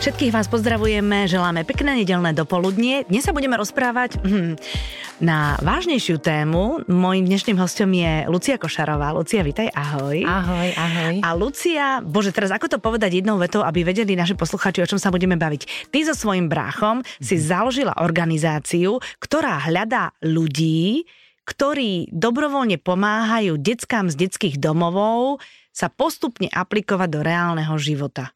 Všetkých vás pozdravujeme, želáme pekné nedelné dopoludnie. Dnes sa budeme rozprávať hm, na vážnejšiu tému. Mojím dnešným hostom je Lucia Košarová. Lucia, vitaj, ahoj. Ahoj, ahoj. A Lucia, bože, teraz ako to povedať jednou vetou, aby vedeli naši posluchači, o čom sa budeme baviť. Ty so svojím bráchom si mhm. založila organizáciu, ktorá hľadá ľudí, ktorí dobrovoľne pomáhajú deckám z detských domovov sa postupne aplikovať do reálneho života.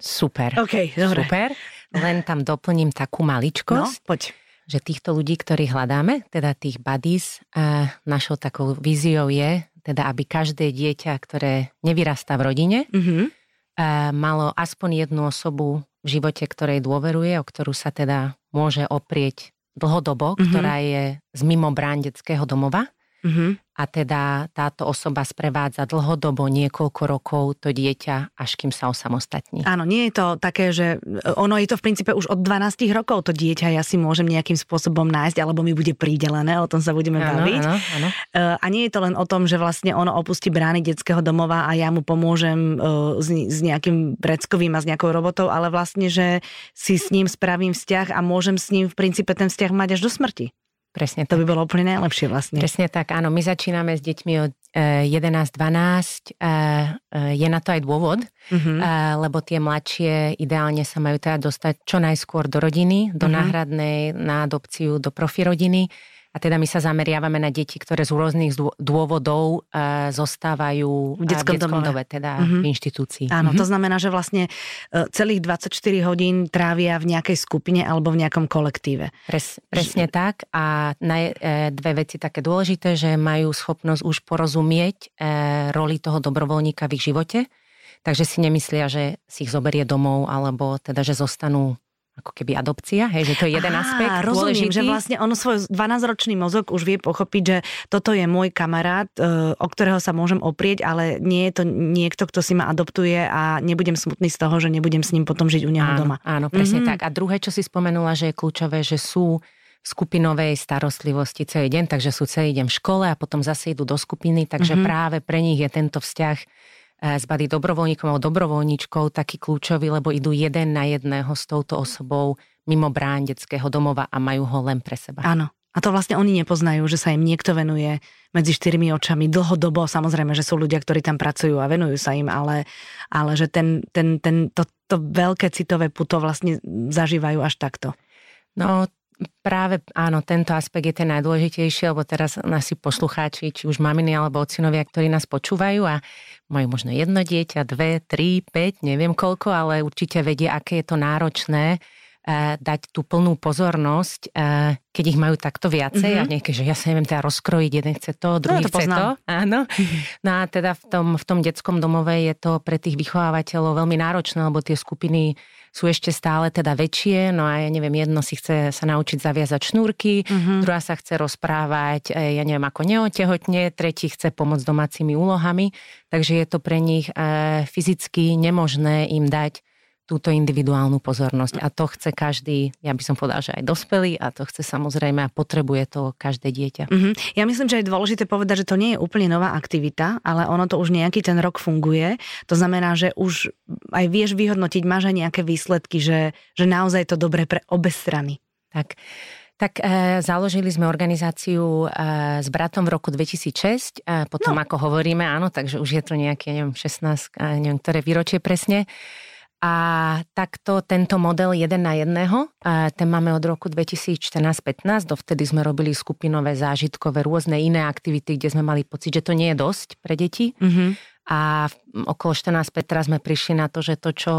Super. OK, dobre. Super. Len tam doplním takú maličkosť. No, poď. Že týchto ľudí, ktorých hľadáme, teda tých buddies, našou takou víziou je, teda aby každé dieťa, ktoré nevyrastá v rodine, mm-hmm. malo aspoň jednu osobu v živote, ktorej dôveruje, o ktorú sa teda môže oprieť dlhodobo, mm-hmm. ktorá je z mimo brán detského domova. Mm-hmm a teda táto osoba sprevádza dlhodobo niekoľko rokov to dieťa, až kým sa osamostatní. Áno, nie je to také, že ono je to v princípe už od 12 rokov to dieťa ja si môžem nejakým spôsobom nájsť, alebo mi bude pridelené, o tom sa budeme áno, baviť. Áno, áno. E, a nie je to len o tom, že vlastne ono opustí brány detského domova a ja mu pomôžem e, s, nejakým predskovým a s nejakou robotou, ale vlastne, že si s ním spravím vzťah a môžem s ním v princípe ten vzťah mať až do smrti. Presne to tak. by bolo úplne najlepšie vlastne. Presne tak, áno. My začíname s deťmi od 11-12. E, e, je na to aj dôvod, uh-huh. lebo tie mladšie ideálne sa majú teda dostať čo najskôr do rodiny, do uh-huh. náhradnej, na adopciu, do profirodiny. rodiny a teda my sa zameriavame na deti, ktoré z rôznych dôvodov e, zostávajú v detskom, v detskom domove, teda mm-hmm. v inštitúcii. Áno, mm-hmm. to znamená, že vlastne e, celých 24 hodín trávia v nejakej skupine alebo v nejakom kolektíve. Pres, presne že... tak a na, e, dve veci také dôležité, že majú schopnosť už porozumieť roli toho dobrovoľníka v ich živote, takže si nemyslia, že si ich zoberie domov alebo teda, že zostanú ako keby adopcia, hej, že to je jeden Á, aspekt rozumiem, dôležitý. že vlastne ono svoj 12-ročný mozog už vie pochopiť, že toto je môj kamarát, e, o ktorého sa môžem oprieť, ale nie je to niekto, kto si ma adoptuje a nebudem smutný z toho, že nebudem s ním potom žiť u neho áno, doma. Áno, presne mm-hmm. tak. A druhé, čo si spomenula, že je kľúčové, že sú skupinovej starostlivosti celý deň, takže sú celý deň v škole a potom zase idú do skupiny, takže mm-hmm. práve pre nich je tento vzťah s bady dobrovoľníkom alebo dobrovoľníčkou taký kľúčový, lebo idú jeden na jedného s touto osobou mimo brán detského domova a majú ho len pre seba. Áno. A to vlastne oni nepoznajú, že sa im niekto venuje medzi štyrmi očami dlhodobo. Samozrejme, že sú ľudia, ktorí tam pracujú a venujú sa im, ale, ale že ten, ten, ten, to, to veľké citové puto vlastne zažívajú až takto. No, práve áno, tento aspekt je ten najdôležitejší, lebo teraz nasi poslucháči, či už maminy alebo ocinovia, ktorí nás počúvajú a majú možno jedno dieťa, dve, tri, päť, neviem koľko, ale určite vedia, aké je to náročné eh, dať tú plnú pozornosť, eh, keď ich majú takto viacej mm-hmm. a niekedy, že ja sa neviem teda rozkrojiť, jeden chce to, druhý no, to chce poznám. to. Áno. No a teda v tom, v tom detskom domove je to pre tých vychovávateľov veľmi náročné, lebo tie skupiny sú ešte stále teda väčšie, no a ja neviem, jedno si chce sa naučiť zaviazať šnúrky, mm-hmm. druhá sa chce rozprávať, e, ja neviem, ako neotehotne, tretí chce pomôcť domácimi úlohami, takže je to pre nich e, fyzicky nemožné im dať túto individuálnu pozornosť. A to chce každý, ja by som povedal, že aj dospelý a to chce samozrejme a potrebuje to každé dieťa. Mm-hmm. Ja myslím, že je dôležité povedať, že to nie je úplne nová aktivita, ale ono to už nejaký ten rok funguje. To znamená, že už aj vieš vyhodnotiť, máš aj nejaké výsledky, že, že naozaj to dobre pre obe strany. Tak. Tak e, založili sme organizáciu e, s bratom v roku 2006, e, potom no. ako hovoríme, áno, takže už je to nejaké, neviem, 16, e, neviem, ktoré výročie presne. A takto tento model jeden na jedného, ten máme od roku 2014-15, dovtedy sme robili skupinové, zážitkové, rôzne iné aktivity, kde sme mali pocit, že to nie je dosť pre deti. Mm-hmm. A okolo 14-15 sme prišli na to, že to, čo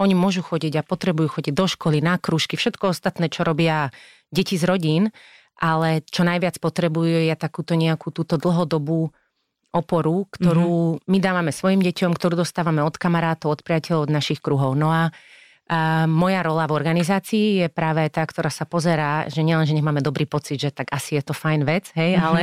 oni môžu chodiť a potrebujú chodiť do školy, na krúžky, všetko ostatné, čo robia deti z rodín, ale čo najviac potrebujú je takúto nejakú túto dlhodobú oporu, ktorú mm-hmm. my dávame svojim deťom, ktorú dostávame od kamarátov, od priateľov, od našich kruhov. No a a moja rola v organizácii je práve tá, ktorá sa pozerá, že nielen, že nech máme dobrý pocit, že tak asi je to fajn vec, hej, mm-hmm. ale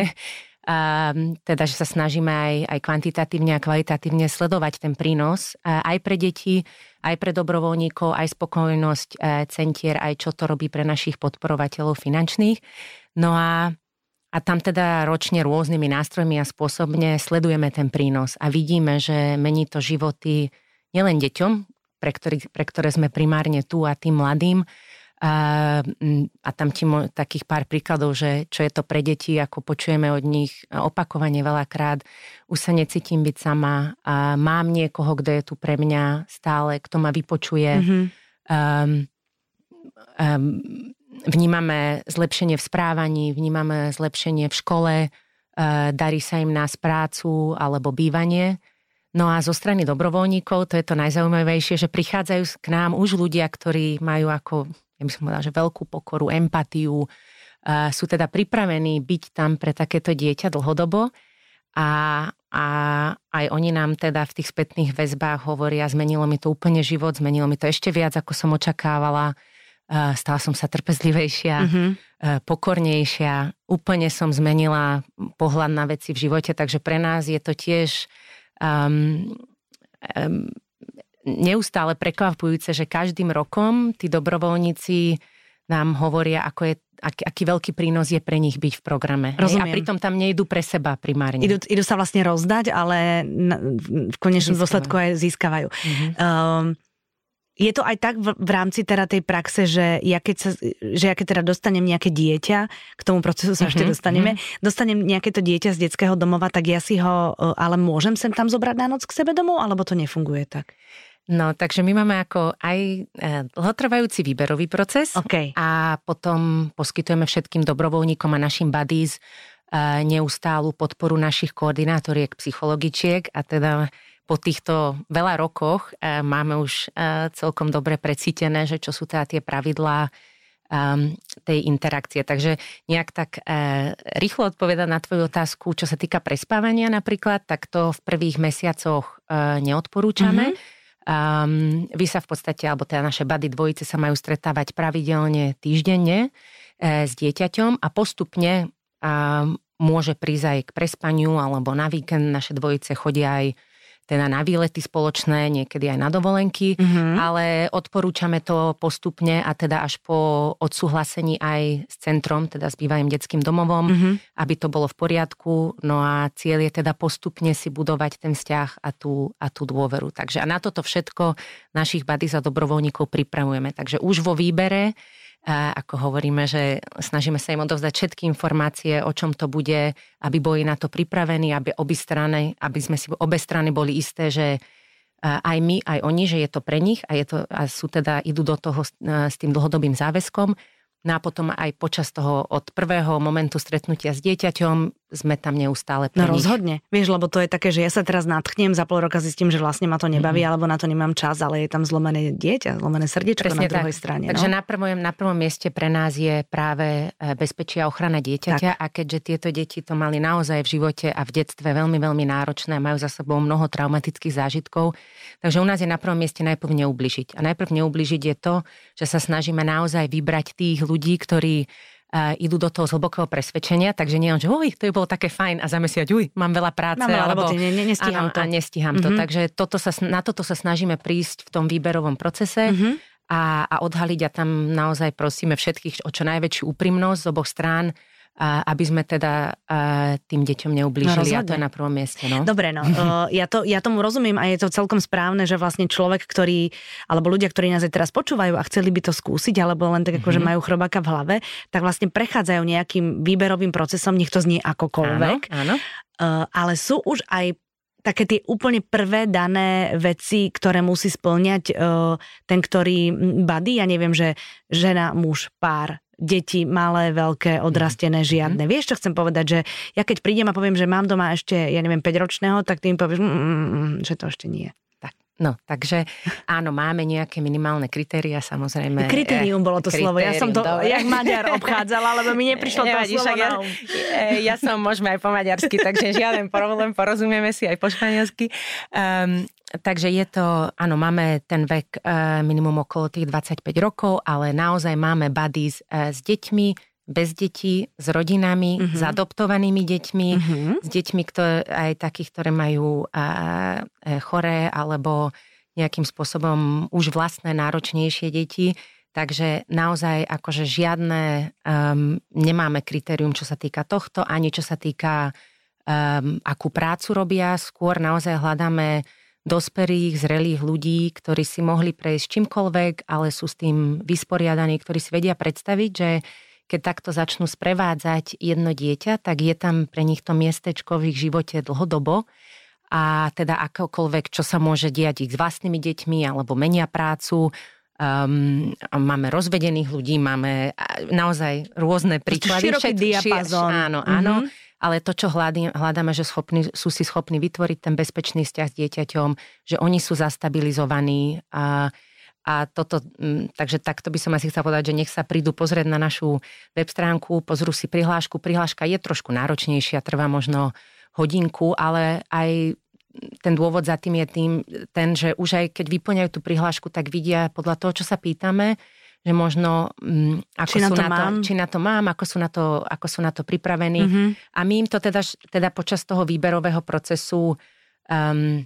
a, teda, že sa snažíme aj, aj kvantitatívne a kvalitatívne sledovať ten prínos a, aj pre deti, aj pre dobrovoľníkov, aj spokojnosť e, centier, aj čo to robí pre našich podporovateľov finančných. No a a tam teda ročne rôznymi nástrojmi a spôsobne sledujeme ten prínos a vidíme, že mení to životy nielen deťom, pre, ktorý, pre ktoré sme primárne tu a tým mladým. A, a tam ti mo, takých pár príkladov, že čo je to pre deti, ako počujeme od nich opakovane veľakrát. Už sa necítim byť sama, a mám niekoho, kto je tu pre mňa stále, kto ma vypočuje. Mm-hmm. Um, um, vnímame zlepšenie v správaní, vnímame zlepšenie v škole, uh, darí sa im nás prácu alebo bývanie. No a zo strany dobrovoľníkov, to je to najzaujímavejšie, že prichádzajú k nám už ľudia, ktorí majú ako ja by som povedala, že veľkú pokoru, empatiu, sú teda pripravení byť tam pre takéto dieťa dlhodobo a, a aj oni nám teda v tých spätných väzbách hovoria, zmenilo mi to úplne život, zmenilo mi to ešte viac, ako som očakávala, stala som sa trpezlivejšia, mm-hmm. pokornejšia, úplne som zmenila pohľad na veci v živote, takže pre nás je to tiež um, um, neustále prekvapujúce, že každým rokom tí dobrovoľníci nám hovoria, ako je, aký, aký veľký prínos je pre nich byť v programe. Rozumiem. A pritom tam nejdu pre seba primárne. Idú, idú sa vlastne rozdať, ale v konečnom dôsledku aj získavajú. Mm-hmm. Um, je to aj tak v, v rámci teda tej praxe, že ja keď, sa, že ja keď teda dostanem nejaké dieťa, k tomu procesu sa mm-hmm, ešte mhm, dostaneme, mm-hmm. dostanem nejaké to dieťa z detského domova, tak ja si ho, e, ale môžem sem tam zobrať na noc k sebe domov, alebo to nefunguje tak? No, takže my máme ako aj e, dlhotrvajúci výberový proces okay. a potom poskytujeme všetkým dobrovoľníkom a našim buddies e, neustálu podporu našich koordinátoriek, psychologičiek a teda po týchto veľa rokoch e, máme už celkom dobre precítené, že čo sú teda tie pravidlá tej interakcie. Takže nejak tak rýchlo odpoveda na tvoju otázku, čo sa týka prespávania napríklad, tak to v prvých mesiacoch neodporúčame. Mm-hmm Um, vy sa v podstate, alebo teda naše bady dvojice sa majú stretávať pravidelne týždenne e, s dieťaťom a postupne um, môže prísť aj k prespaniu alebo na víkend naše dvojice chodia aj teda na výlety spoločné, niekedy aj na dovolenky, mm-hmm. ale odporúčame to postupne a teda až po odsúhlasení aj s centrom, teda s bývalým detským domovom, mm-hmm. aby to bolo v poriadku. No a cieľ je teda postupne si budovať ten vzťah a tú, a tú dôveru. Takže a na toto všetko našich bady za dobrovoľníkov pripravujeme. Takže už vo výbere ako hovoríme, že snažíme sa im odovzdať všetky informácie, o čom to bude, aby boli na to pripravení, aby, obi strany, aby sme si obe strany boli isté, že aj my, aj oni, že je to pre nich a, je to, a sú teda, idú do toho s, s tým dlhodobým záväzkom. No a potom aj počas toho od prvého momentu stretnutia s dieťaťom sme tam neustále pre No nich. rozhodne. Vieš, lebo to je také, že ja sa teraz nadchnem, za pol roka zistím, že vlastne ma to nebaví, mm-hmm. alebo na to nemám čas, ale je tam zlomené dieťa, zlomené srdiečko Presne na druhej tak. strane. Takže no? na, prvom, na prvom mieste pre nás je práve e, bezpečie a ochrana dieťaťa tak. a keďže tieto deti to mali naozaj v živote a v detstve veľmi, veľmi náročné, majú za sebou mnoho traumatických zážitkov, takže u nás je na prvom mieste najprv neubližiť. A najprv neubližiť je to, že sa snažíme naozaj vybrať tých ľudí, ktorí idú do toho z hlbokého presvedčenia, takže nie len, že oj, to by bolo také fajn a za mesiac, uj, mám veľa práce. Mám veľa alebo roboty, ne, ne, nestíham áno, to. A nestíham mm-hmm. to, mhm. takže toto sa, na toto sa snažíme prísť v tom výberovom procese. Mm-hmm. A, a odhaliť a tam naozaj prosíme všetkých o čo najväčšiu úprimnosť z oboch strán, aby sme teda tým deťom neublížili no, a to je na prvom mieste. No. Dobre, no. ja, to, ja tomu rozumiem a je to celkom správne, že vlastne človek, ktorý, alebo ľudia, ktorí nás aj teraz počúvajú a chceli by to skúsiť, alebo len tak ako, mm-hmm. že majú chrobáka v hlave, tak vlastne prechádzajú nejakým výberovým procesom, nech to znie akokoľvek. Áno, áno. Ale sú už aj také tie úplne prvé dané veci, ktoré musí splňať ten, ktorý badí, ja neviem, že žena, muž, pár, deti malé, veľké, odrastené, mhm. žiadne. Mm. Vieš, čo chcem povedať, že ja keď prídem a poviem, že mám doma ešte, ja neviem, 5-ročného, tak ty im povieš, mm, mm, mm, že to ešte nie. Tak. No, takže áno, máme nejaké minimálne kritéria, samozrejme. Kritérium bolo to kritérium, slovo, ja som to dobre. jak Maďar obchádzala, lebo mi neprišlo to slovo ja, ja som môžeme aj po maďarsky, takže žiaden problém, porozumieme si aj po španielsky. Um, Takže je to, áno, máme ten vek e, minimum okolo tých 25 rokov, ale naozaj máme buddies e, s deťmi, bez detí, s rodinami, uh-huh. s adoptovanými deťmi, uh-huh. s deťmi, ktoré, aj takých, ktoré majú a, e, choré alebo nejakým spôsobom už vlastné náročnejšie deti. Takže naozaj akože žiadne um, nemáme kritérium, čo sa týka tohto, ani čo sa týka um, akú prácu robia. Skôr naozaj hľadáme dospelých, zrelých ľudí, ktorí si mohli prejsť čímkoľvek, ale sú s tým vysporiadaní, ktorí si vedia predstaviť, že keď takto začnú sprevádzať jedno dieťa, tak je tam pre nich to miestečko v ich živote dlhodobo a teda akokoľvek, čo sa môže diať ich s vlastnými deťmi alebo menia prácu, Um, máme rozvedených ľudí, máme naozaj rôzne príklady. Široký diapazón. Áno, áno. Mm-hmm ale to, čo hľadáme, že schopní, sú si schopní vytvoriť ten bezpečný vzťah s dieťaťom, že oni sú zastabilizovaní a, a toto, takže takto by som asi chcela povedať, že nech sa prídu pozrieť na našu web stránku, pozrú si prihlášku. Prihláška je trošku náročnejšia, trvá možno hodinku, ale aj ten dôvod za tým je tým, ten, že už aj keď vyplňajú tú prihlášku, tak vidia podľa toho, čo sa pýtame, že možno um, ako či, sú na to, na to, či na to mám, ako sú na to, ako sú na to pripravení. Mm-hmm. A my im to teda, teda počas toho výberového procesu um,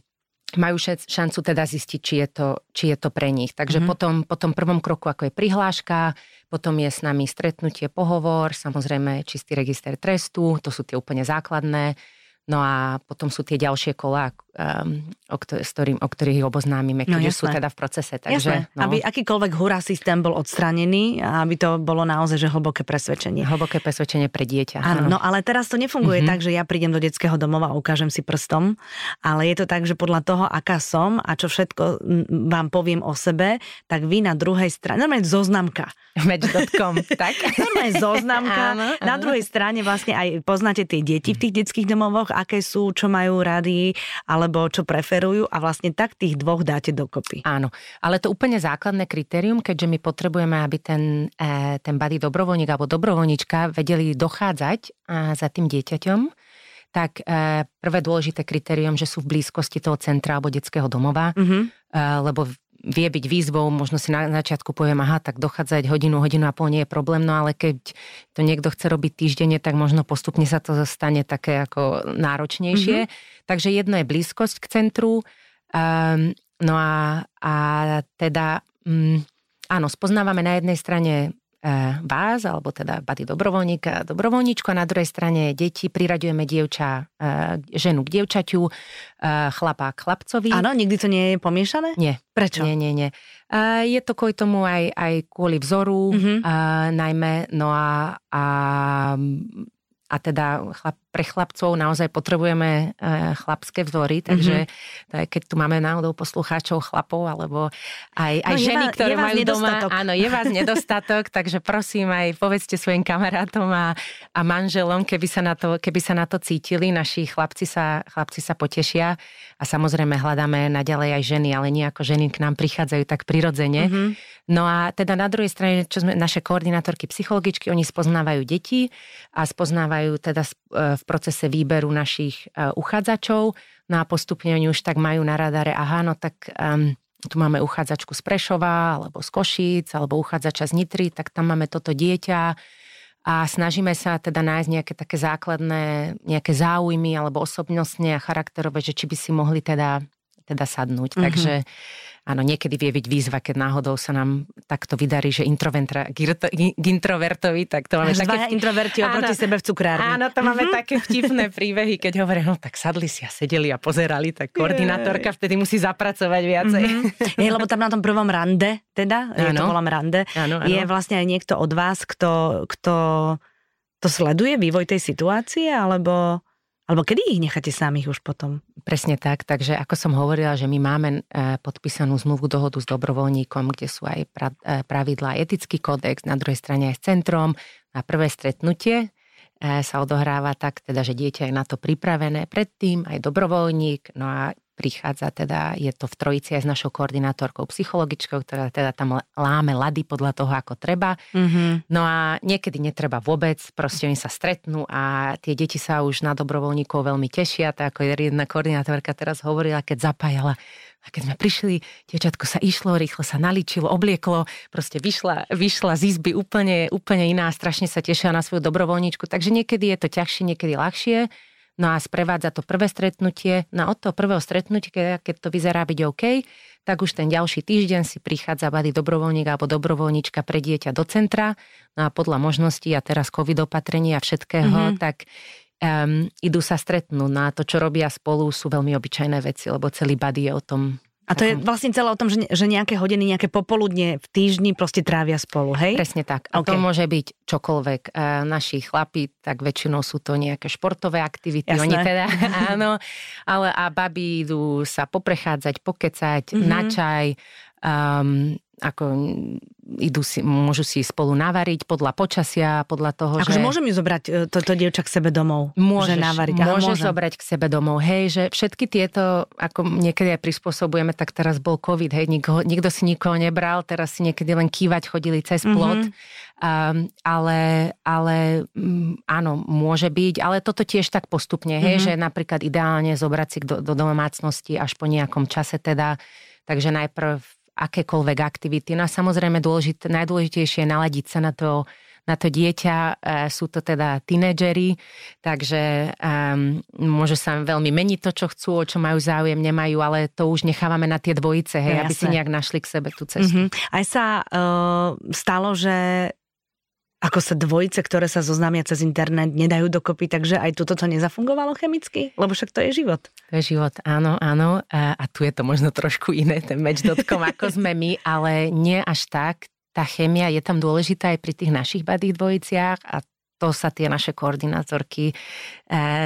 majú šancu teda zistiť, či je to, či je to pre nich. Takže mm-hmm. potom, po tom prvom kroku, ako je prihláška, potom je s nami stretnutie, pohovor, samozrejme čistý register trestu, to sú tie úplne základné No a potom sú tie ďalšie kola, um, o, ktor- s ktorým, o ktorých oboznámime, keď no, sú teda v procese. Takže, no. Aby akýkoľvek hurá systém bol odstranený a aby to bolo naozaj že hlboké presvedčenie. Hlboké presvedčenie pre dieťa. Áno, no ale teraz to nefunguje mm-hmm. tak, že ja prídem do detského domova a ukážem si prstom, ale je to tak, že podľa toho, aká som a čo všetko vám poviem o sebe, tak vy na druhej strane, normálne zoznamka. Match.com, tak? normálne zoznamka. áno, áno. Na druhej strane vlastne aj poznáte tie deti v tých detských domovoch aké sú, čo majú rady, alebo čo preferujú a vlastne tak tých dvoch dáte dokopy. Áno, ale to úplne základné kritérium, keďže my potrebujeme, aby ten, e, ten bady dobrovoľník alebo dobrovoľnička vedeli dochádzať e, za tým dieťaťom, tak e, prvé dôležité kritérium, že sú v blízkosti toho centra alebo detského domova, mm-hmm. lebo vie byť výzvou, možno si na začiatku poviem, aha, tak dochádzať hodinu, hodinu a pol nie je problém, no ale keď to niekto chce robiť týždenne, tak možno postupne sa to stane také ako náročnejšie. Mm-hmm. Takže jedno je blízkosť k centru, um, no a, a teda, um, áno, spoznávame na jednej strane vás, alebo teda bady dobrovoľníka, dobrovoľníčku a na druhej strane deti, priraďujeme dievča, e, ženu k dievčaťu, e, chlapa k chlapcovi. Áno, nikdy to nie je pomiešané? Nie. Prečo? Nie, nie, nie. Je to kvôli tomu aj, aj kvôli vzoru, mm-hmm. najmä, no a, a a teda chlap, pre chlapcov naozaj potrebujeme e, chlapské vzory, takže mm-hmm. keď tu máme náhodou poslucháčov chlapov, alebo aj, aj no, ženy, vás, ktoré majú nedostatok. doma, áno, je vás nedostatok, takže prosím aj povedzte svojim kamarátom a, a manželom, keby sa, na to, keby sa na to cítili, naši chlapci sa, chlapci sa potešia a samozrejme hľadáme naďalej aj ženy, ale nie ako ženy k nám prichádzajú tak prirodzene. Mm-hmm. No a teda na druhej strane, čo sme naše koordinátorky psychologičky, oni spoznávajú deti a spoznávajú teda e, v procese výberu našich e, uchádzačov. No a postupne oni už tak majú na radare, aha, no tak um, tu máme uchádzačku z Prešova, alebo z Košíc, alebo uchádzača z Nitry, tak tam máme toto dieťa a snažíme sa teda nájsť nejaké také základné, nejaké záujmy alebo osobnostne a charakterové, že či by si mohli teda, teda sadnúť. Mm-hmm. Takže Áno, niekedy vie byť výzva, keď náhodou sa nám takto vydarí, že introventra, k introvertovi, tak to máme Až také... introverti oproti sebe v cukrárni. Áno, to máme mm-hmm. také vtipné príbehy, keď hovoria, no tak sadli si a sedeli a pozerali, tak koordinátorka vtedy musí zapracovať viacej. Mm-hmm. Je, lebo tam na tom prvom rande, teda, áno. je to volám rande, áno, áno. je vlastne aj niekto od vás, kto, kto to sleduje vývoj tej situácie, alebo... Alebo kedy ich necháte samých už potom? Presne tak, takže ako som hovorila, že my máme e, podpísanú zmluvu dohodu s dobrovoľníkom, kde sú aj e, pravidlá etický kódex, na druhej strane aj s centrom. Na prvé stretnutie e, sa odohráva tak, teda, že dieťa je na to pripravené predtým, aj dobrovoľník, no a prichádza teda, je to v trojici aj s našou koordinátorkou psychologičkou, ktorá teda tam láme lady podľa toho, ako treba. Mm-hmm. No a niekedy netreba vôbec, proste oni sa stretnú a tie deti sa už na dobrovoľníkov veľmi tešia, tak ako jedna koordinátorka teraz hovorila, keď zapájala a keď sme prišli, dievčatko sa išlo, rýchlo sa naličilo, oblieklo, proste vyšla, vyšla z izby úplne, úplne iná, strašne sa tešila na svoju dobrovoľníčku. Takže niekedy je to ťažšie, niekedy ľahšie. No a sprevádza to prvé stretnutie. No od toho prvého stretnutia, keď to vyzerá byť OK, tak už ten ďalší týždeň si prichádza bady dobrovoľník alebo dobrovoľníčka pre dieťa do centra. No a podľa možností a teraz covid opatrení a všetkého, mm-hmm. tak um, idú sa stretnúť. No a to, čo robia spolu, sú veľmi obyčajné veci, lebo celý body je o tom a to je vlastne celé o tom, že, že nejaké hodiny, nejaké popoludne v týždni proste trávia spolu, hej? Presne tak. A okay. to môže byť čokoľvek. E, naši chlapi, tak väčšinou sú to nejaké športové aktivity. Jasné. Oni teda, áno. Ale a baby idú sa poprechádzať, pokecať, mm-hmm. na čaj. Um, ako idú si, môžu si spolu navariť podľa počasia, podľa toho, akože že... môžem ju zobrať e, toto dievča k sebe domov? Môžeš, že navariť. Môže môžem. zobrať k sebe domov. Hej, že všetky tieto, ako niekedy aj prispôsobujeme, tak teraz bol COVID, hej, nikto, nikto si nikoho nebral, teraz si niekedy len kývať chodili cez mhm. plot. Mm-hmm. Um, ale, ale um, áno, môže byť, ale toto tiež tak postupne, hej, mm-hmm. že napríklad ideálne zobrať si do, do domácnosti až po nejakom čase teda, takže najprv akékoľvek aktivity. No a samozrejme dôležité, najdôležitejšie je naladiť sa na to, na to dieťa. E, sú to teda tínedžeri, takže um, môže sa veľmi meniť to, čo chcú, o čo majú záujem, nemajú, ale to už nechávame na tie dvojice, hej, no, aby si nejak našli k sebe tú cestu. Mm-hmm. Aj sa uh, stalo, že ako sa dvojice, ktoré sa zoznámia cez internet, nedajú dokopy, takže aj toto nezafungovalo chemicky? Lebo však to je život. To je život, áno, áno. A, a tu je to možno trošku iné, ten match.com, ako sme my, ale nie až tak. Tá chemia je tam dôležitá aj pri tých našich badých dvojiciach a to sa tie naše koordinátorky e,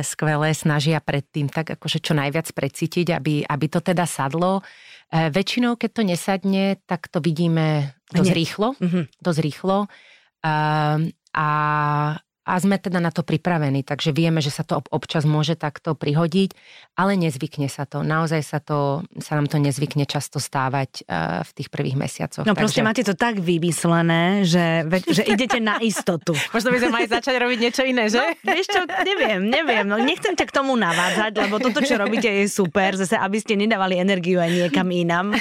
skvelé snažia predtým tak akože čo najviac precítiť, aby, aby to teda sadlo. E, väčšinou, keď to nesadne, tak to vidíme dosť rýchlo. Mm-hmm. Dosť rýchlo. Um, a a sme teda na to pripravení, takže vieme, že sa to občas môže takto prihodiť, ale nezvykne sa to. Naozaj sa, to, sa nám to nezvykne často stávať uh, v tých prvých mesiacoch. No takže... proste máte to tak vymyslené, že, že idete na istotu. Možno by sme mali začať robiť niečo iné, že? No, vieš čo, neviem, neviem. No, nechcem ťa k tomu navádzať, lebo toto, čo robíte, je super, zase aby ste nedávali energiu aj niekam inám.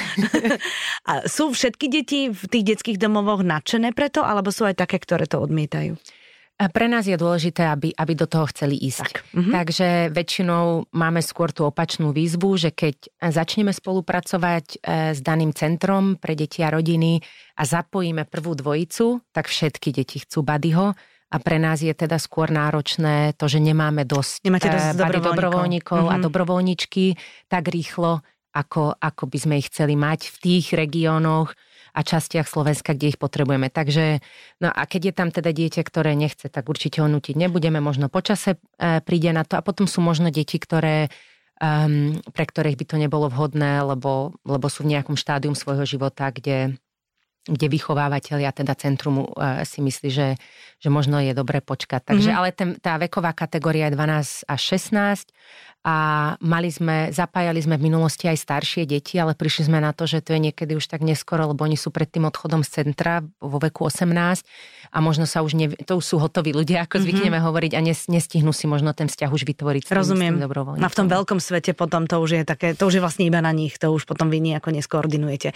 A sú všetky deti v tých detských domovoch nadšené preto, alebo sú aj také, ktoré to odmietajú? Pre nás je dôležité, aby, aby do toho chceli ísť. Tak. Mm-hmm. Takže väčšinou máme skôr tú opačnú výzvu, že keď začneme spolupracovať e, s daným centrom pre deti a rodiny a zapojíme prvú dvojicu, tak všetky deti chcú Badyho a pre nás je teda skôr náročné to, že nemáme dosť, Nemáte dosť dobrovoľníkov, dobrovoľníkov mm-hmm. a mhm. dobrovoľničky tak rýchlo, ako, ako by sme ich chceli mať v tých regiónoch, a častiach Slovenska, kde ich potrebujeme. Takže, no a keď je tam teda dieťa, ktoré nechce, tak určite ho nutiť nebudeme, možno počase e, príde na to a potom sú možno deti, ktoré um, pre ktorých by to nebolo vhodné, lebo, lebo sú v nejakom štádium svojho života, kde kde vychovávateľia, teda centrum uh, si myslí, že, že možno je dobre počkať. Takže, mm-hmm. ale ten, tá veková kategória je 12 až 16 a mali sme, zapájali sme v minulosti aj staršie deti, ale prišli sme na to, že to je niekedy už tak neskoro, lebo oni sú pred tým odchodom z centra vo veku 18 a možno sa už, ne, to už sú hotoví ľudia, ako mm-hmm. zvykneme hovoriť a nes, nestihnú si možno ten vzťah už vytvoriť. Rozumiem. A v tom veľkom svete potom to už je také, to už je vlastne iba na nich, to už potom vy nejako neskoordinujete.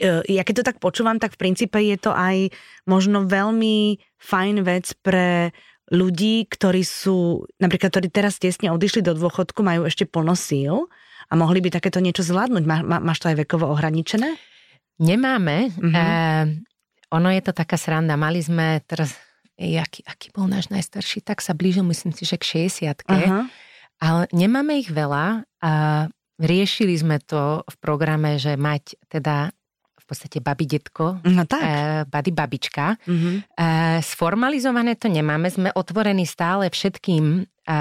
E, ja keď to tak počúvam, tak v princípe je to aj možno veľmi fajn vec pre ľudí, ktorí sú, napríklad, ktorí teraz tesne odišli do dôchodku, majú ešte plno síl a mohli by takéto niečo zvládnuť. Má, má, máš to aj vekovo ohraničené? Nemáme. Mm-hmm. E, ono je to taká sranda. Mali sme teraz, aký, aký bol náš najstarší, tak sa blížil, myslím si, že k 60 uh-huh. Ale nemáme ich veľa a riešili sme to v programe, že mať teda podstate babi detko, no tak. E, bady babička. Mm-hmm. E, sformalizované to nemáme, sme otvorení stále všetkým e,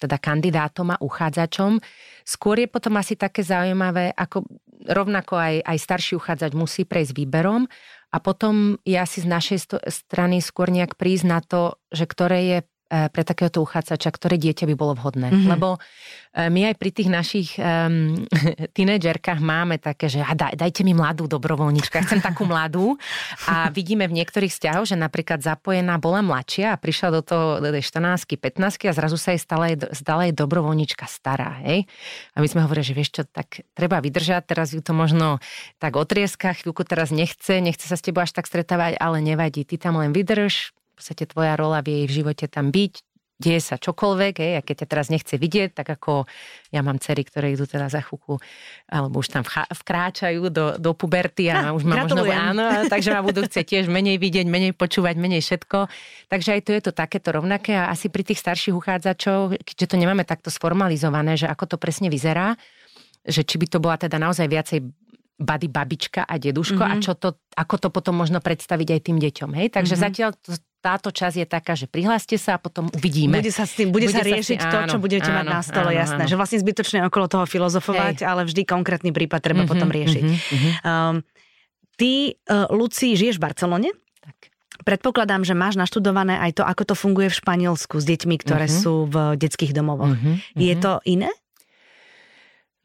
teda kandidátom a uchádzačom. Skôr je potom asi také zaujímavé, ako rovnako aj, aj starší uchádzať musí prejsť výberom a potom je asi z našej strany skôr nejak prísť na to, že ktoré je pre takéhoto uchádzača, ktoré dieťa by bolo vhodné. Mm-hmm. Lebo e, my aj pri tých našich um, tínedžerkách máme také, že a daj, dajte mi mladú dobrovoľničku, ja chcem takú mladú. A vidíme v niektorých vzťahoch, že napríklad zapojená bola mladšia a prišla do toho 14 15 a zrazu sa jej stala, stala jej dobrovoľnička stará. Hej? A my sme hovorili, že vieš čo, tak treba vydržať, teraz ju to možno tak otrieska, chvíľku teraz nechce, nechce sa s tebou až tak stretávať, ale nevadí, ty tam len vydrž, podstate tvoja rola v jej živote tam byť, deje sa čokoľvek, hej, a keď ťa teraz nechce vidieť, tak ako ja mám cery, ktoré idú teda za chvíľku, alebo už tam vkráčajú do, do puberty a, a už ma možno, áno, takže ma budú chcieť tiež menej vidieť, menej počúvať, menej všetko. Takže aj tu je to takéto rovnaké a asi pri tých starších uchádzačov, keďže to nemáme takto sformalizované, že ako to presne vyzerá, že či by to bola teda naozaj viacej bady babička a deduško mm-hmm. a mhm. čo to, ako to potom možno predstaviť aj tým deťom. Hej? Takže mm-hmm. zatiaľ to, táto časť je taká, že prihláste sa a potom uvidíme. Bude sa, s tým, bude bude sa riešiť sa tým, to, áno, čo budete áno, mať na stole, áno, jasné. Áno. Že vlastne zbytočne okolo toho filozofovať, Hej. ale vždy konkrétny prípad treba mm-hmm, potom riešiť. Mm-hmm. Um, ty, uh, Luci, žiješ v Barcelone? Tak. Predpokladám, že máš naštudované aj to, ako to funguje v Španielsku s deťmi, ktoré mm-hmm. sú v detských domovoch. Mm-hmm. Je to iné?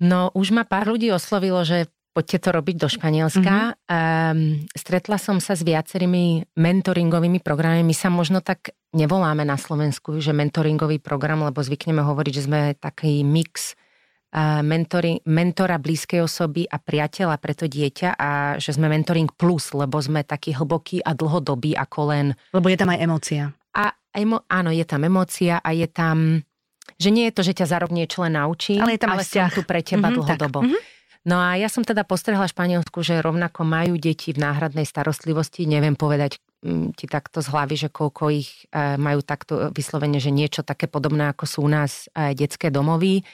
No, už ma pár ľudí oslovilo, že poďte to robiť do Španielska. Mm-hmm. Um, stretla som sa s viacerými mentoringovými programami. My sa možno tak nevoláme na Slovensku, že mentoringový program, lebo zvykneme hovoriť, že sme taký mix uh, mentori, mentora blízkej osoby a priateľa pre to dieťa a že sme mentoring plus, lebo sme taký hlboký a dlhodobý ako len... Lebo je tam aj emócia. A emo, áno, je tam emócia a je tam... Že nie je to, že ťa za rok niečo len naučí, ale, je tam ale som tu pre teba mm-hmm, dlhodobo. Tak. Mm-hmm. No a ja som teda postrehla Španielsku, že rovnako majú deti v náhradnej starostlivosti. Neviem povedať mm, ti takto z hlavy, že koľko ich e, majú takto vyslovene, že niečo také podobné, ako sú u nás e, detské domovy.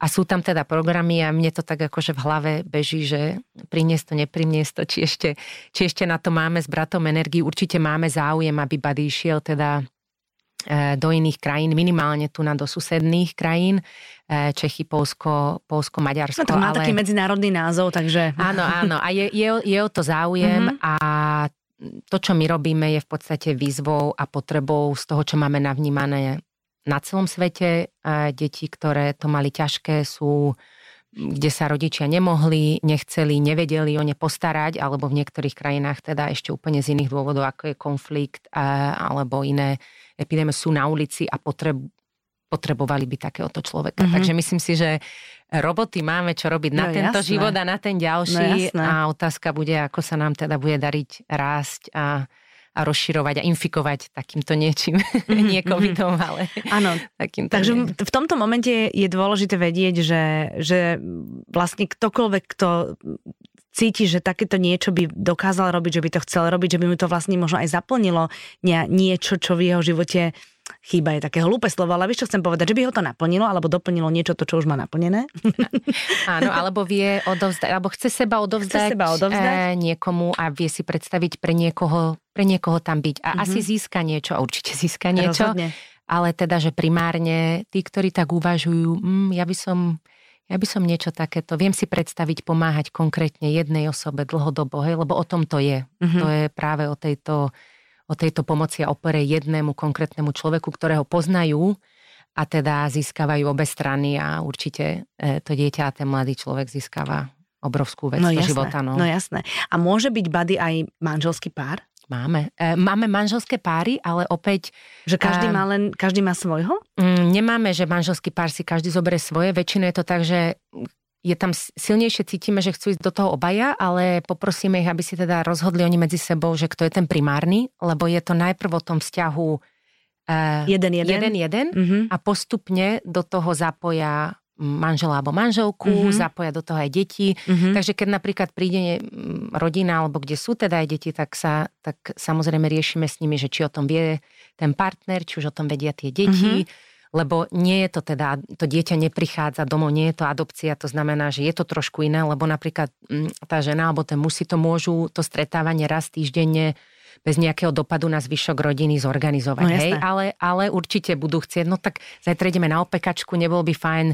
A sú tam teda programy a mne to tak akože v hlave beží, že priniesť to, nepriniesť to, či ešte, či ešte na to máme s bratom energii. Určite máme záujem, aby Buddy išiel teda do iných krajín, minimálne tu na do susedných krajín, e, Čechy, Polsko, Polsko, Maďarsko. No to má ale... taký medzinárodný názov, takže... Áno, áno, a je, je, je o to záujem mm-hmm. a to, čo my robíme, je v podstate výzvou a potrebou z toho, čo máme navnímané na celom svete. E, deti, ktoré to mali ťažké, sú kde sa rodičia nemohli, nechceli, nevedeli o ne postarať, alebo v niektorých krajinách teda ešte úplne z iných dôvodov, ako je konflikt alebo iné epidémie sú na ulici a potreb, potrebovali by takéhoto človeka. Mm-hmm. Takže myslím si, že roboty máme čo robiť na no, tento jasné. život a na ten ďalší no, a otázka bude, ako sa nám teda bude dariť rásť a a rozširovať a infikovať takýmto niečím, mm-hmm. nie covidom, ale Áno, takže nie. v tomto momente je dôležité vedieť, že, že vlastne ktokoľvek, kto cíti, že takéto niečo by dokázal robiť, že by to chcel robiť, že by mu to vlastne možno aj zaplnilo niečo, čo v jeho živote chýba je také hlúpe slovo, ale vieš, čo chcem povedať, že by ho to naplnilo alebo doplnilo niečo to, čo už má naplnené. Áno, alebo vie odovzdať, alebo chce seba odovzdať, chce seba odovzdať. E, niekomu a vie si predstaviť pre niekoho, pre niekoho tam byť. A mm-hmm. asi získa niečo, určite získa niečo. Rozhodne. Ale teda, že primárne tí, ktorí tak uvažujú, mm, ja by som ja by som niečo takéto, viem si predstaviť pomáhať konkrétne jednej osobe dlhodobo, hej, lebo o tom to je. Mm-hmm. To je práve o tejto, o tejto pomoci a opere jednému konkrétnemu človeku, ktorého poznajú a teda získavajú obe strany a určite e, to dieťa a ten mladý človek získava obrovskú vec no, do jasné, života. No. no jasné. A môže byť bady aj manželský pár? Máme. E, máme manželské páry, ale opäť... Že každý e, má len, každý má svojho? Mm, nemáme, že manželský pár si každý zoberie svoje. Väčšinou je to tak, že je tam silnejšie cítime, že chcú ísť do toho obaja, ale poprosíme ich, aby si teda rozhodli oni medzi sebou, že kto je ten primárny, lebo je to najprv o tom vzťahu uh, jeden, jeden. jeden, jeden mm-hmm. a postupne do toho zapoja manžela alebo manželku, mm-hmm. zapoja do toho aj deti. Mm-hmm. Takže keď napríklad príde rodina, alebo kde sú teda aj deti, tak sa tak samozrejme riešime s nimi, že či o tom vie ten partner, či už o tom vedia tie deti. Mm-hmm lebo nie je to teda, to dieťa neprichádza domov, nie je to adopcia, to znamená, že je to trošku iné, lebo napríklad tá žena alebo ten muž si to môžu, to stretávanie raz týždenne bez nejakého dopadu na zvyšok rodiny zorganizovať. No, hej? Ale, ale určite budú chcieť, no tak zajtra ideme na opekačku, nebol by fajn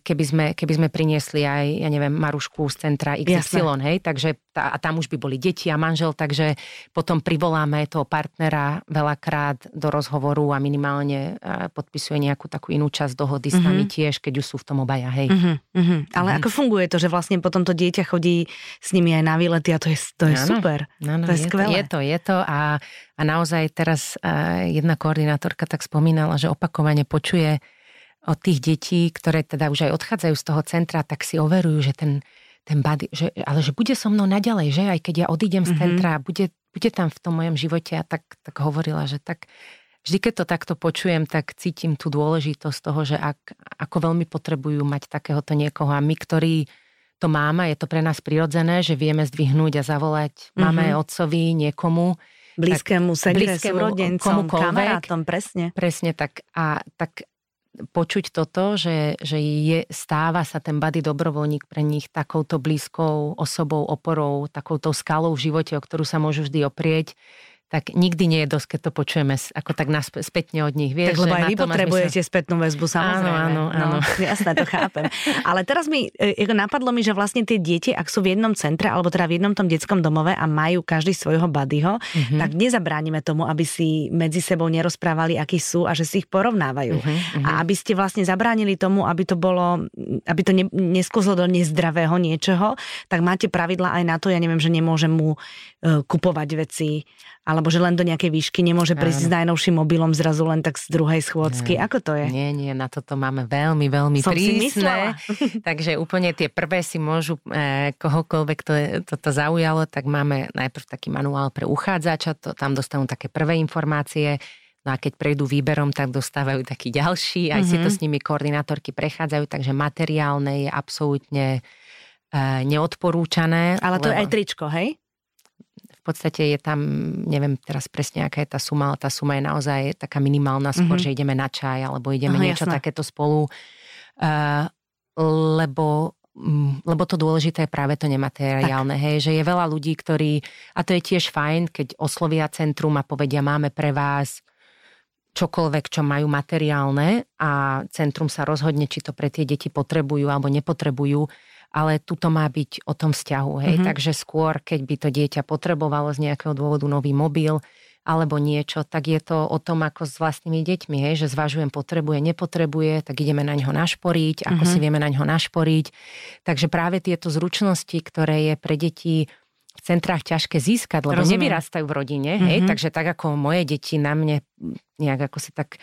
keby sme, keby sme priniesli aj, ja neviem, Marušku z centra XY, Jasne. hej, takže tá, a tam už by boli deti a manžel, takže potom privoláme toho partnera veľakrát do rozhovoru a minimálne e, podpisuje nejakú takú inú časť dohody mm-hmm. s nami mhm. tiež, keď už sú v tom obaja, hej. Mm-hmm, mm-hmm. Ale mm-hmm. ako funguje to, že vlastne potom to dieťa chodí s nimi aj na výlety a to je, to je ano, super. Ano, to je, je skvelé. To, je to, je to a, a naozaj teraz uh, jedna koordinátorka tak spomínala, že opakovane počuje od tých detí, ktoré teda už aj odchádzajú z toho centra, tak si overujú, že ten, ten body, že, ale že bude so mnou naďalej, že aj keď ja odídem z mhm. centra, mm-hmm. bude, bude tam v tom mojom živote a tak, tak hovorila, že tak vždy, keď to takto počujem, tak cítim tú dôležitosť toho, že ak, ako veľmi potrebujú mať takéhoto niekoho a my, ktorí to máme, je to pre nás prirodzené, že vieme zdvihnúť a zavolať mm-hmm. máme, otcovi, niekomu. Blízkému segre, súrodencom, kamarátom, presne. Presne tak. A tak počuť toto, že, že je, stáva sa ten bady dobrovoľník pre nich takouto blízkou osobou, oporou, takouto skalou v živote, o ktorú sa môžu vždy oprieť, tak nikdy nie je dosť, keď to počujeme ako tak nasp- spätne od nich. Vieš, tak lebo aj vy potrebujete zmysel... spätnú väzbu, samozrejme. Áno, áno, áno. No, jasné, to chápem. Ale teraz mi e, napadlo mi, že vlastne tie deti, ak sú v jednom centre, alebo teda v jednom tom detskom domove a majú každý svojho buddyho, mm-hmm. tak nezabránime tomu, aby si medzi sebou nerozprávali, akí sú a že si ich porovnávajú. Mm-hmm. A aby ste vlastne zabránili tomu, aby to bolo, aby to ne, neskúzlo do nezdravého niečoho, tak máte pravidla aj na to, ja neviem, že nemôžem mu uh, kupovať veci, alebo že len do nejakej výšky nemôže prísť Áno. s najnovším mobilom zrazu len tak z druhej schôdzky. Nie. Ako to je? Nie, nie, na toto máme veľmi, veľmi Som prísne. Takže úplne tie prvé si môžu eh, kohokoľvek to, toto zaujalo, tak máme najprv taký manuál pre uchádzača, to, tam dostanú také prvé informácie, No a keď prejdú výberom, tak dostávajú taký ďalší, aj mm-hmm. si to mhm. s nimi koordinátorky prechádzajú, takže materiálne je absolútne e, neodporúčané. Ale to lebo... je aj tričko, hej? V podstate je tam, neviem teraz presne, aká je tá suma, ale tá suma je naozaj taká minimálna, skôr, mm-hmm. že ideme na čaj, alebo ideme Aha, niečo jasné. takéto spolu, uh, lebo mm, lebo to dôležité je práve to nemateriálne, tak. hej, že je veľa ľudí, ktorí, a to je tiež fajn, keď oslovia centrum a povedia, máme pre vás čokoľvek, čo majú materiálne a centrum sa rozhodne, či to pre tie deti potrebujú alebo nepotrebujú, ale tuto má byť o tom vzťahu. Hej? Mm-hmm. Takže skôr, keď by to dieťa potrebovalo z nejakého dôvodu nový mobil, alebo niečo, tak je to o tom, ako s vlastnými deťmi, hej, že zvažujem, potrebuje, nepotrebuje, tak ideme na ňo našporiť, ako mm-hmm. si vieme na ňo našporiť. Takže práve tieto zručnosti, ktoré je pre deti centrách ťažké získať, lebo Rozumiem. nevyrastajú v rodine, hej, mm-hmm. takže tak ako moje deti na mne nejak ako si tak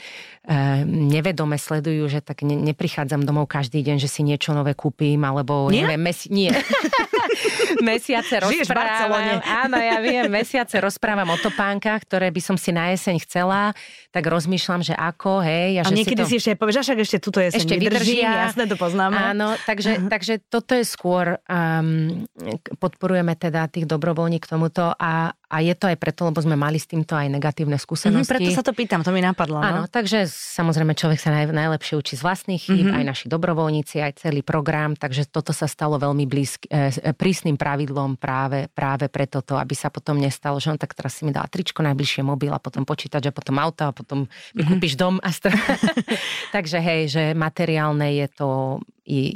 e, nevedome sledujú, že tak ne, neprichádzam domov každý deň, že si niečo nové kúpim, alebo nie? neviem, mesi- nie. mesiace rozprávam. Áno, ja viem, mesiace rozprávam o topánkach, ktoré by som si na jeseň chcela, tak rozmýšľam, že ako, hej. A, a že niekedy si, to... si ešte povieš, však ešte tuto jeseň ešte vydrží, vydržia. jasné, to poznáme. Áno, takže, takže toto je skôr, um, podporujeme teda tých dobrovoľník k tomuto a, a je to aj preto, lebo sme mali s týmto aj negatívne skúsenosti. Mm, preto sa to pýtam, to mi napadlo. No? Áno, takže samozrejme človek sa naj, najlepšie učí z vlastných chýb, mm-hmm. aj naši dobrovoľníci, aj celý program, takže toto sa stalo veľmi blízky, e, prísnym pravidlom práve, práve preto to, aby sa potom nestalo, že on tak teraz si mi dá tričko, najbližšie mobil a potom počítač a potom auto a potom mm-hmm. dom. A str- takže hej, že materiálne je to i,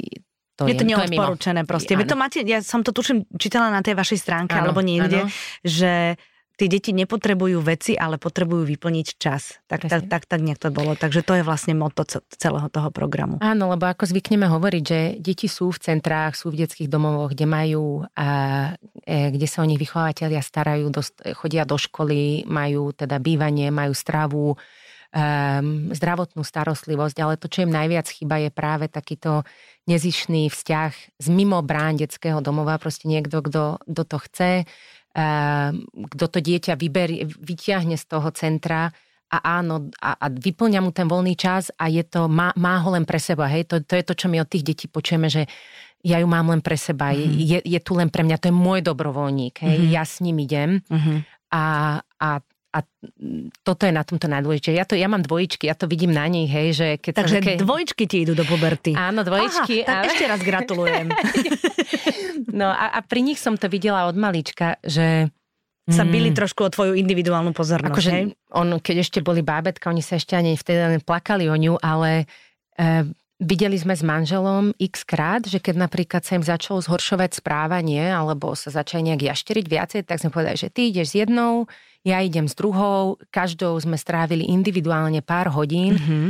to je, je to neodporúčené proste. Vy to máte, ja som to tuším čítala na tej vašej stránke ano, alebo niekde, ano. že tie deti nepotrebujú veci, ale potrebujú vyplniť čas. Tak, tak, tak, tak nejak to bolo. Takže to je vlastne moto celého toho programu. Áno, lebo ako zvykneme hovoriť, že deti sú v centrách, sú v detských domovoch, kde majú, a, e, kde sa o nich vychovateľia starajú, dost, chodia do školy, majú teda bývanie, majú stravu, um, zdravotnú starostlivosť, ale to, čo im najviac chýba, je práve takýto nezišný vzťah z mimo brán detského domova, proste niekto, kto, kto to chce, um, kto to dieťa vyberie, vyťahne z toho centra a áno, a, a vyplňa mu ten voľný čas a je to, má, má ho len pre seba, hej, to, to je to, čo my od tých detí počujeme, že ja ju mám len pre seba, mm-hmm. je, je tu len pre mňa, to je môj dobrovoľník, hej, mm-hmm. ja s ním idem mm-hmm. a, a a toto je na tomto najdôležitejšie. Ja, to, ja mám dvojičky, ja to vidím na nich, hej, že keď Takže keď... dvojičky ti idú do puberty. Áno, dvojičky. Aha, tak ale... ešte raz gratulujem. no a, a pri nich som to videla od malička, že sa mm. byli trošku o tvoju individuálnu pozornosť. Akože hej? on, keď ešte boli bábetka, oni sa ešte ani vtedy len plakali o ňu, ale e, videli sme s manželom x krát, že keď napríklad sa im začalo zhoršovať správanie, alebo sa začali nejak jašteriť viacej, tak sme povedali, že ty ideš s jednou, ja idem s druhou, každou sme strávili individuálne pár hodín mm-hmm.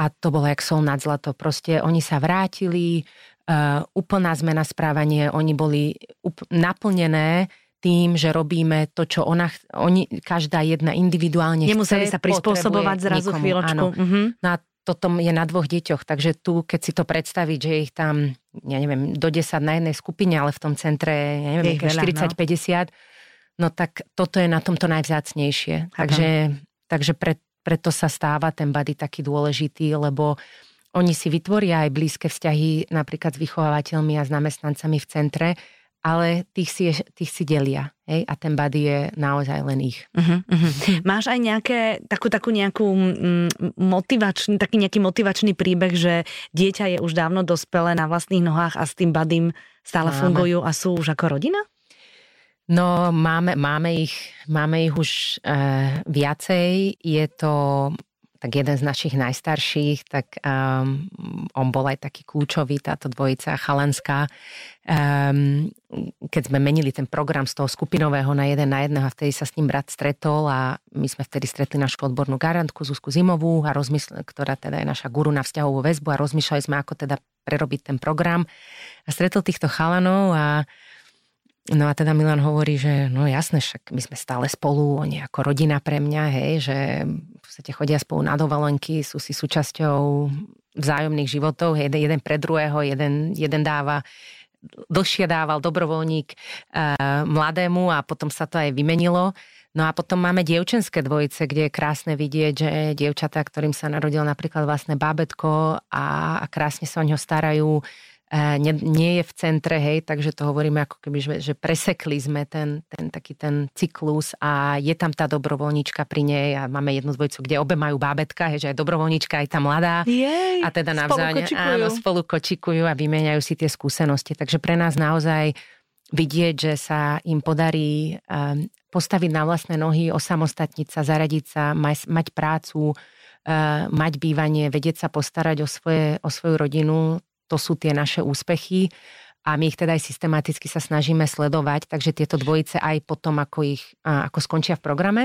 a to bolo jak sol nad zlato. Proste oni sa vrátili, uh, úplná zmena správanie, oni boli up- naplnené tým, že robíme to, čo ona, oni, každá jedna individuálne Nemuseli chce, sa prispôsobovať zrazu nikomu, chvíľočku. Áno. Mm-hmm. No a toto je na dvoch deťoch, takže tu, keď si to predstaviť, že ich tam, ja neviem, do 10 na jednej skupine, ale v tom centre, ja neviem, 40-50, no. no tak toto je na tomto najvzácnejšie. Takže, takže pre, preto sa stáva ten body taký dôležitý, lebo oni si vytvoria aj blízke vzťahy napríklad s vychovávateľmi a s zamestnancami v centre, ale tých si, tých si delia. Hej? A ten body je naozaj len ich. Uh-huh, uh-huh. Máš aj nejaké, takú, takú nejakú mm, motivačný, taký nejaký motivačný príbeh, že dieťa je už dávno dospelé na vlastných nohách a s tým badym stále máme. fungujú a sú už ako rodina? No, máme, máme, ich, máme ich už e, viacej. Je to tak jeden z našich najstarších, tak um, on bol aj taký kľúčový, táto dvojica chalanská. Um, keď sme menili ten program z toho skupinového na jeden na jedného a vtedy sa s ním brat stretol a my sme vtedy stretli našu odbornú garantku Zuzku Zimovú, a rozmysl- ktorá teda je naša guru na vzťahovú väzbu a rozmýšľali sme, ako teda prerobiť ten program. A stretol týchto chalanov a No a teda Milan hovorí, že no jasne, však my sme stále spolu, oni ako rodina pre mňa, hej, že v podstate chodia spolu na dovolenky, sú si súčasťou vzájomných životov, jeden, jeden pre druhého, jeden, jeden dáva dlhšie dával dobrovoľník e, mladému a potom sa to aj vymenilo. No a potom máme dievčenské dvojice, kde je krásne vidieť, že dievčatá, ktorým sa narodil napríklad vlastné bábetko a, a krásne sa o ňo starajú, nie, nie je v centre, hej, takže to hovoríme ako keby, že, že presekli sme ten, ten taký ten cyklus a je tam tá dobrovoľnička pri nej a máme jednu dvojicu, kde obe majú bábetka, hej, že aj dobrovoľnička, aj tá mladá. Jej, a teda navzájom áno, spolu kočikujú a vymieňajú si tie skúsenosti. Takže pre nás naozaj vidieť, že sa im podarí um, postaviť na vlastné nohy, osamostatniť sa, zaradiť sa, mať, mať prácu, uh, mať bývanie, vedieť sa postarať o, svoje, o svoju rodinu, to sú tie naše úspechy a my ich teda aj systematicky sa snažíme sledovať, takže tieto dvojice aj potom, ako ich ako skončia v programe,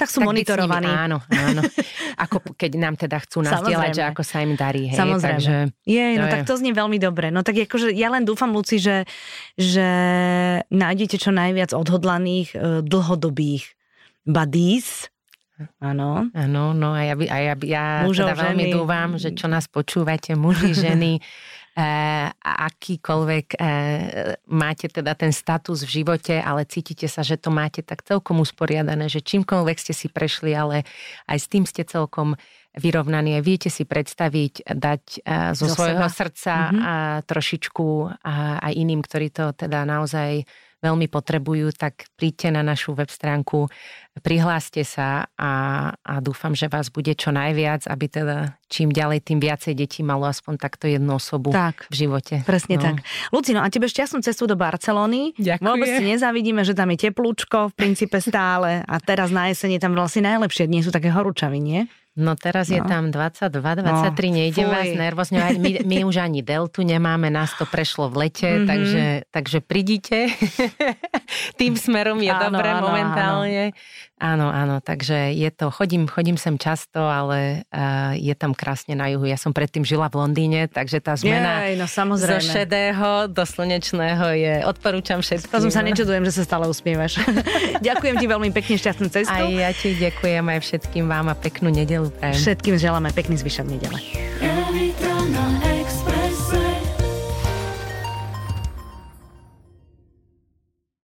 tak sú tak monitorovaní. Nimi, áno, áno. Ako keď nám teda chcú nás dielať, že ako sa im darí. Hej, Samozrejme. Takže, Jej, no tak to znie veľmi dobre. No tak akože ja len dúfam, Luci, že, že nájdete čo najviac odhodlaných e, dlhodobých buddies, Áno. Áno, no a ja, by, a ja, ja Mužov, teda veľmi ženy. dúfam, že čo nás počúvate, muži, ženy, e, akýkoľvek e, máte teda ten status v živote, ale cítite sa, že to máte tak celkom usporiadané, že čímkoľvek ste si prešli, ale aj s tým ste celkom vyrovnaní a viete si predstaviť dať e, zo, zo svojho seba. srdca mm-hmm. a trošičku a, aj iným, ktorí to teda naozaj veľmi potrebujú, tak príďte na našu web stránku, prihláste sa a, a dúfam, že vás bude čo najviac, aby teda čím ďalej, tým viacej detí malo aspoň takto jednu osobu tak, v živote. Presne no. tak. Lucino, a tebe šťastnú cestu do Barcelony. Ďakujem. Vôbec si nezavidíme, že tam je teplúčko v princípe stále a teraz na jesene tam vlastne najlepšie dni sú také horúčavy, nie? No teraz no. je tam 22, 23, no, nejdem fuj. vás nervozňovať. My, my už ani deltu nemáme, nás to prešlo v lete, mm-hmm. takže, takže prídite. Tým smerom je áno, dobre áno, momentálne. Áno. Áno, áno, takže je to, chodím, chodím sem často, ale uh, je tam krásne na juhu. Ja som predtým žila v Londýne, takže tá zmena Jej, no, samozrejme. zo šedého do slnečného je, odporúčam všetkým. To som sa nečudujem, že sa stále usmievaš. ďakujem ti veľmi pekne, šťastnú cestu. Aj ja ti ďakujem aj všetkým vám a peknú nedelu prajem. Všetkým želáme pekný zvyšok nedele.